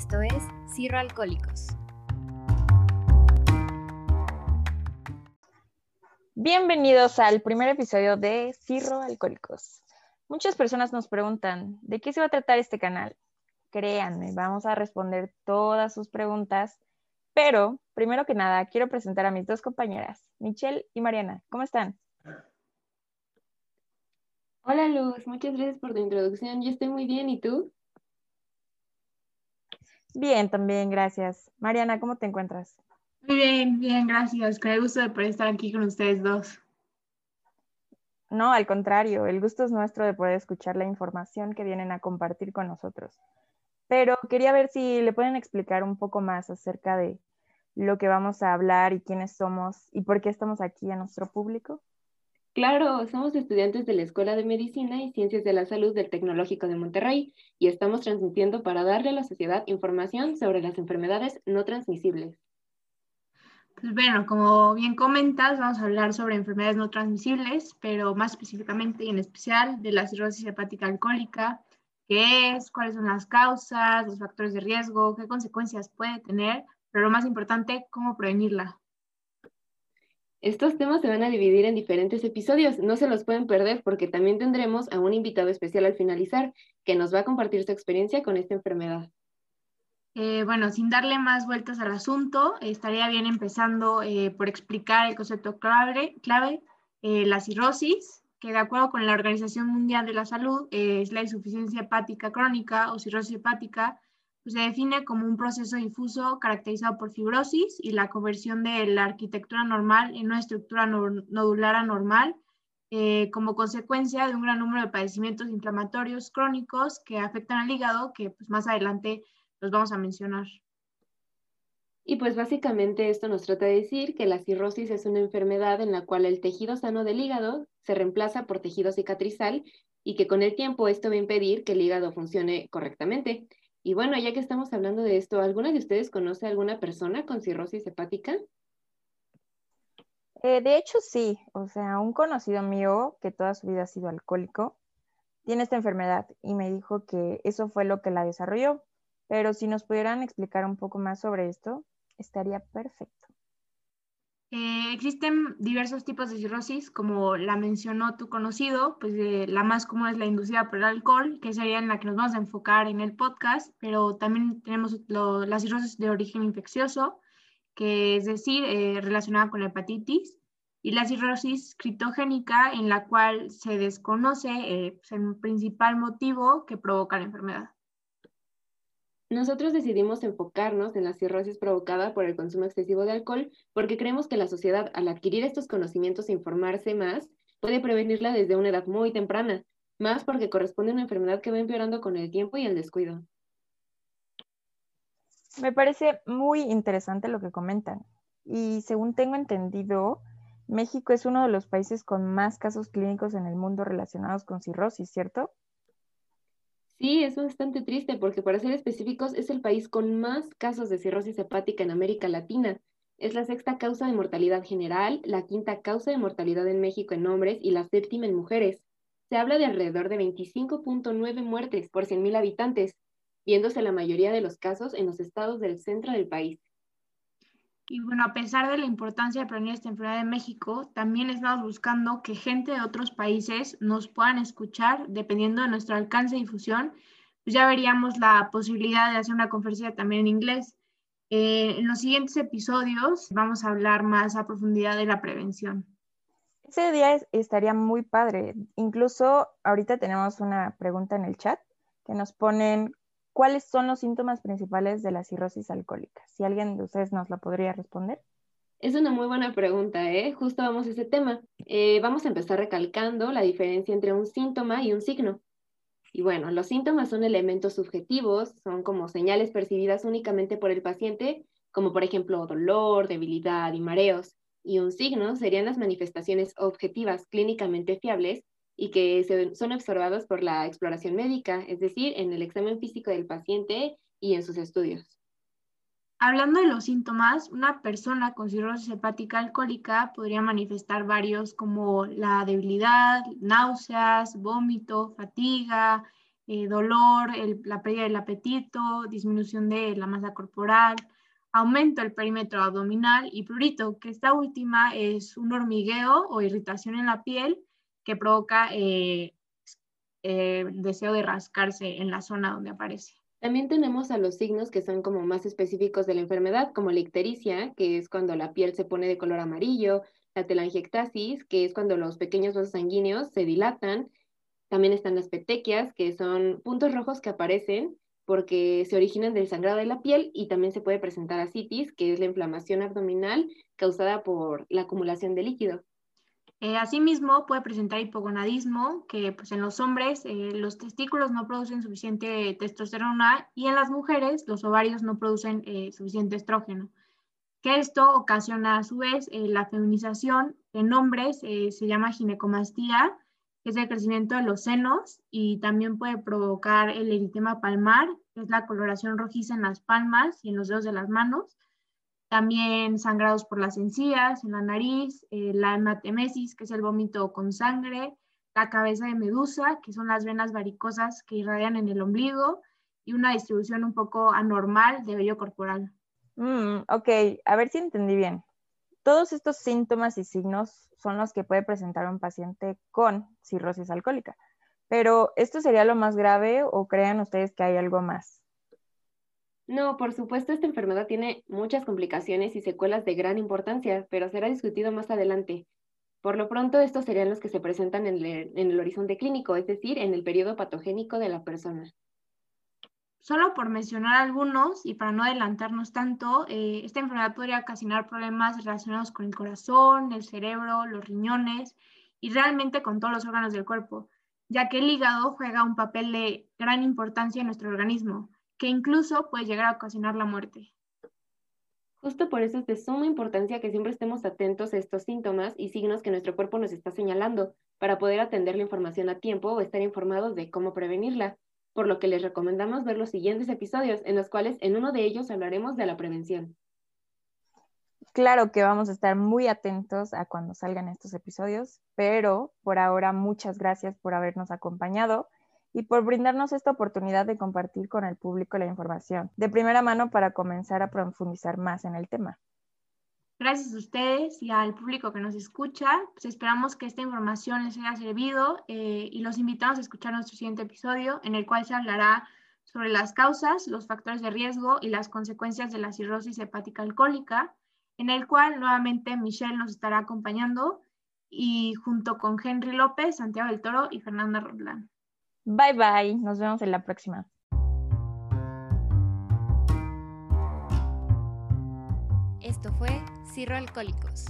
Esto es Cirro Alcohólicos. Bienvenidos al primer episodio de Cirro Alcohólicos. Muchas personas nos preguntan, ¿de qué se va a tratar este canal? Créanme, vamos a responder todas sus preguntas, pero primero que nada quiero presentar a mis dos compañeras, Michelle y Mariana. ¿Cómo están? Hola Luz, muchas gracias por tu introducción. Yo estoy muy bien, ¿y tú? Bien, también, gracias. Mariana, ¿cómo te encuentras? Muy bien, bien, gracias. El gusto de poder estar aquí con ustedes dos. No, al contrario, el gusto es nuestro de poder escuchar la información que vienen a compartir con nosotros. Pero quería ver si le pueden explicar un poco más acerca de lo que vamos a hablar y quiénes somos y por qué estamos aquí a nuestro público. Claro, somos estudiantes de la Escuela de Medicina y Ciencias de la Salud del Tecnológico de Monterrey y estamos transmitiendo para darle a la sociedad información sobre las enfermedades no transmisibles. Pues bueno, como bien comentas, vamos a hablar sobre enfermedades no transmisibles, pero más específicamente y en especial de la cirrosis hepática alcohólica, qué es, cuáles son las causas, los factores de riesgo, qué consecuencias puede tener, pero lo más importante, cómo prevenirla. Estos temas se van a dividir en diferentes episodios, no se los pueden perder porque también tendremos a un invitado especial al finalizar que nos va a compartir su experiencia con esta enfermedad. Eh, bueno, sin darle más vueltas al asunto, estaría bien empezando eh, por explicar el concepto clave, clave eh, la cirrosis, que de acuerdo con la Organización Mundial de la Salud es la insuficiencia hepática crónica o cirrosis hepática se define como un proceso difuso caracterizado por fibrosis y la conversión de la arquitectura normal en una estructura nodular anormal eh, como consecuencia de un gran número de padecimientos inflamatorios crónicos que afectan al hígado, que pues, más adelante los vamos a mencionar. Y pues básicamente esto nos trata de decir que la cirrosis es una enfermedad en la cual el tejido sano del hígado se reemplaza por tejido cicatrizal y que con el tiempo esto va a impedir que el hígado funcione correctamente. Y bueno, ya que estamos hablando de esto, ¿alguna de ustedes conoce a alguna persona con cirrosis hepática? Eh, de hecho, sí. O sea, un conocido mío que toda su vida ha sido alcohólico tiene esta enfermedad y me dijo que eso fue lo que la desarrolló. Pero si nos pudieran explicar un poco más sobre esto, estaría perfecto. Eh, existen diversos tipos de cirrosis, como la mencionó tu conocido, pues eh, la más común es la inducida por el alcohol, que sería en la que nos vamos a enfocar en el podcast, pero también tenemos la cirrosis de origen infeccioso, que es decir, eh, relacionada con la hepatitis, y la cirrosis criptogénica, en la cual se desconoce pues, el principal motivo que provoca la enfermedad. Nosotros decidimos enfocarnos en la cirrosis provocada por el consumo excesivo de alcohol porque creemos que la sociedad, al adquirir estos conocimientos e informarse más, puede prevenirla desde una edad muy temprana, más porque corresponde a una enfermedad que va empeorando con el tiempo y el descuido. Me parece muy interesante lo que comentan. Y según tengo entendido, México es uno de los países con más casos clínicos en el mundo relacionados con cirrosis, ¿cierto? Sí, es bastante triste porque para ser específicos es el país con más casos de cirrosis hepática en América Latina. Es la sexta causa de mortalidad general, la quinta causa de mortalidad en México en hombres y la séptima en mujeres. Se habla de alrededor de 25.9 muertes por 100.000 habitantes, viéndose la mayoría de los casos en los estados del centro del país. Y bueno, a pesar de la importancia de prevenir esta enfermedad en México, también estamos buscando que gente de otros países nos puedan escuchar dependiendo de nuestro alcance y difusión. Pues ya veríamos la posibilidad de hacer una conferencia también en inglés. Eh, en los siguientes episodios vamos a hablar más a profundidad de la prevención. Ese día estaría muy padre. Incluso ahorita tenemos una pregunta en el chat que nos ponen ¿Cuáles son los síntomas principales de la cirrosis alcohólica? Si alguien de ustedes nos la podría responder. Es una muy buena pregunta, ¿eh? Justo vamos a ese tema. Eh, vamos a empezar recalcando la diferencia entre un síntoma y un signo. Y bueno, los síntomas son elementos subjetivos, son como señales percibidas únicamente por el paciente, como por ejemplo dolor, debilidad y mareos. Y un signo serían las manifestaciones objetivas clínicamente fiables y que son observados por la exploración médica, es decir, en el examen físico del paciente y en sus estudios. Hablando de los síntomas, una persona con cirrosis hepática alcohólica podría manifestar varios como la debilidad, náuseas, vómito, fatiga, eh, dolor, la pérdida del apetito, disminución de la masa corporal, aumento del perímetro abdominal y prurito, que esta última es un hormigueo o irritación en la piel que provoca eh, eh, deseo de rascarse en la zona donde aparece. También tenemos a los signos que son como más específicos de la enfermedad, como la ictericia, que es cuando la piel se pone de color amarillo, la telangiectasis, que es cuando los pequeños vasos sanguíneos se dilatan. También están las petequias, que son puntos rojos que aparecen porque se originan del sangrado de la piel y también se puede presentar ascitis, que es la inflamación abdominal causada por la acumulación de líquido. Eh, asimismo, puede presentar hipogonadismo, que pues, en los hombres eh, los testículos no producen suficiente testosterona y en las mujeres los ovarios no producen eh, suficiente estrógeno. Que esto ocasiona a su vez la feminización. En hombres se llama ginecomastía, que es el crecimiento de los senos y también puede provocar el eritema palmar, que es la coloración rojiza en las palmas y en los dedos de las manos también sangrados por las encías, en la nariz, eh, la hematemesis, que es el vómito con sangre, la cabeza de medusa, que son las venas varicosas que irradian en el ombligo, y una distribución un poco anormal de vello corporal. Mm, ok, a ver si entendí bien. Todos estos síntomas y signos son los que puede presentar un paciente con cirrosis alcohólica, pero ¿esto sería lo más grave o creen ustedes que hay algo más? No, por supuesto, esta enfermedad tiene muchas complicaciones y secuelas de gran importancia, pero será discutido más adelante. Por lo pronto, estos serían los que se presentan en el, horizonte clínico, es decir, en el periodo patogénico de la persona. Solo por mencionar algunos y para no adelantarnos tanto, eh, esta enfermedad podría ocasionar problemas relacionados con el corazón, el cerebro, los riñones y realmente con todos los órganos del cuerpo, ya que el hígado juega un papel de gran importancia en nuestro organismo que incluso puede llegar a ocasionar la muerte. Justo por eso es de suma importancia que siempre estemos atentos a estos síntomas y signos que nuestro cuerpo nos está señalando para poder atender la información a tiempo o estar informados de cómo prevenirla, por lo que les recomendamos ver los siguientes episodios en los cuales en uno de ellos hablaremos de la prevención. Claro que vamos a estar muy atentos a cuando salgan estos episodios, pero por ahora muchas gracias por habernos acompañado y por brindarnos esta oportunidad de compartir con el público la información de primera mano para comenzar a profundizar más en el tema. Gracias a ustedes y al público que nos escucha. Pues esperamos que esta información les haya servido eh, y los invitamos a escuchar nuestro siguiente episodio en el cual se hablará sobre las causas, los factores de riesgo y las consecuencias de la cirrosis hepática alcohólica, en el cual nuevamente Michelle nos estará acompañando y junto con Henry López, Santiago del Toro y Fernanda Rodlán. Bye bye, nos vemos en la próxima. Esto fue Cirro Alcohólicos.